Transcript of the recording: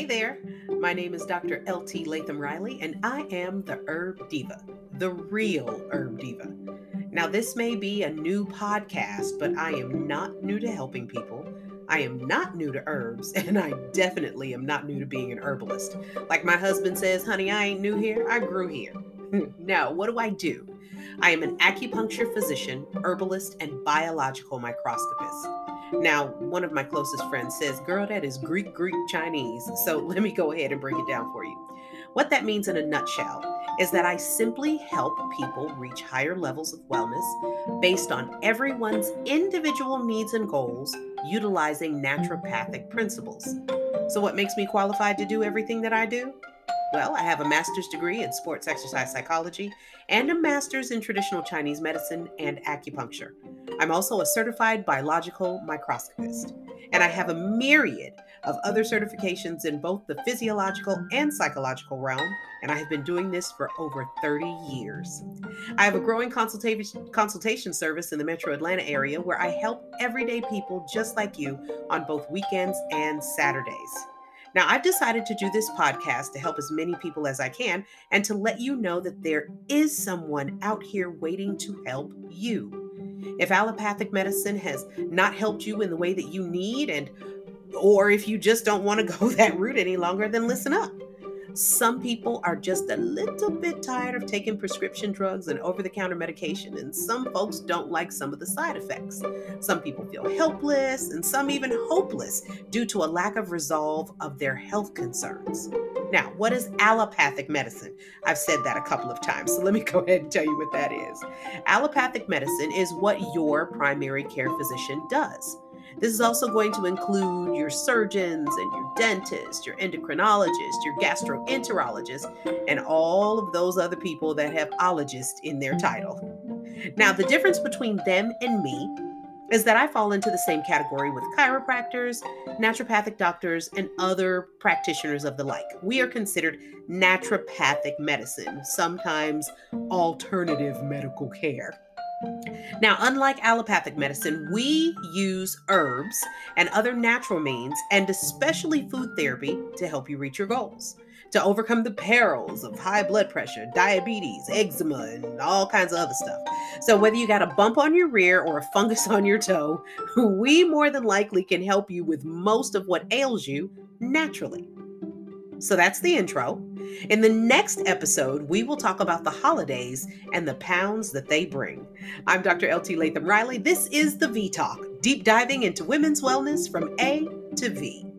Hey there, my name is Dr. L.T. Latham Riley, and I am the Herb Diva, the real Herb Diva. Now, this may be a new podcast, but I am not new to helping people. I am not new to herbs, and I definitely am not new to being an herbalist. Like my husband says, honey, I ain't new here, I grew here. now, what do I do? I am an acupuncture physician, herbalist, and biological microscopist. Now, one of my closest friends says, Girl, that is Greek, Greek, Chinese. So let me go ahead and break it down for you. What that means in a nutshell is that I simply help people reach higher levels of wellness based on everyone's individual needs and goals utilizing naturopathic principles. So, what makes me qualified to do everything that I do? Well, I have a master's degree in sports exercise psychology and a master's in traditional Chinese medicine and acupuncture. I'm also a certified biological microscopist, and I have a myriad of other certifications in both the physiological and psychological realm, and I have been doing this for over 30 years. I have a growing consultation consultation service in the metro Atlanta area where I help everyday people just like you on both weekends and Saturdays. Now, I've decided to do this podcast to help as many people as I can and to let you know that there is someone out here waiting to help you. If allopathic medicine has not helped you in the way that you need and or if you just don't want to go that route any longer, then listen up. Some people are just a little bit tired of taking prescription drugs and over the counter medication, and some folks don't like some of the side effects. Some people feel helpless, and some even hopeless due to a lack of resolve of their health concerns. Now, what is allopathic medicine? I've said that a couple of times, so let me go ahead and tell you what that is. Allopathic medicine is what your primary care physician does. This is also going to include your surgeons and your dentists, your endocrinologists, your gastroenterologists, and all of those other people that have ologist in their title. Now, the difference between them and me is that I fall into the same category with chiropractors, naturopathic doctors, and other practitioners of the like. We are considered naturopathic medicine, sometimes alternative medical care. Now, unlike allopathic medicine, we use herbs and other natural means, and especially food therapy, to help you reach your goals. To overcome the perils of high blood pressure, diabetes, eczema, and all kinds of other stuff. So, whether you got a bump on your rear or a fungus on your toe, we more than likely can help you with most of what ails you naturally. So that's the intro. In the next episode, we will talk about the holidays and the pounds that they bring. I'm Dr. LT Latham Riley. This is the V Talk, deep diving into women's wellness from A to V.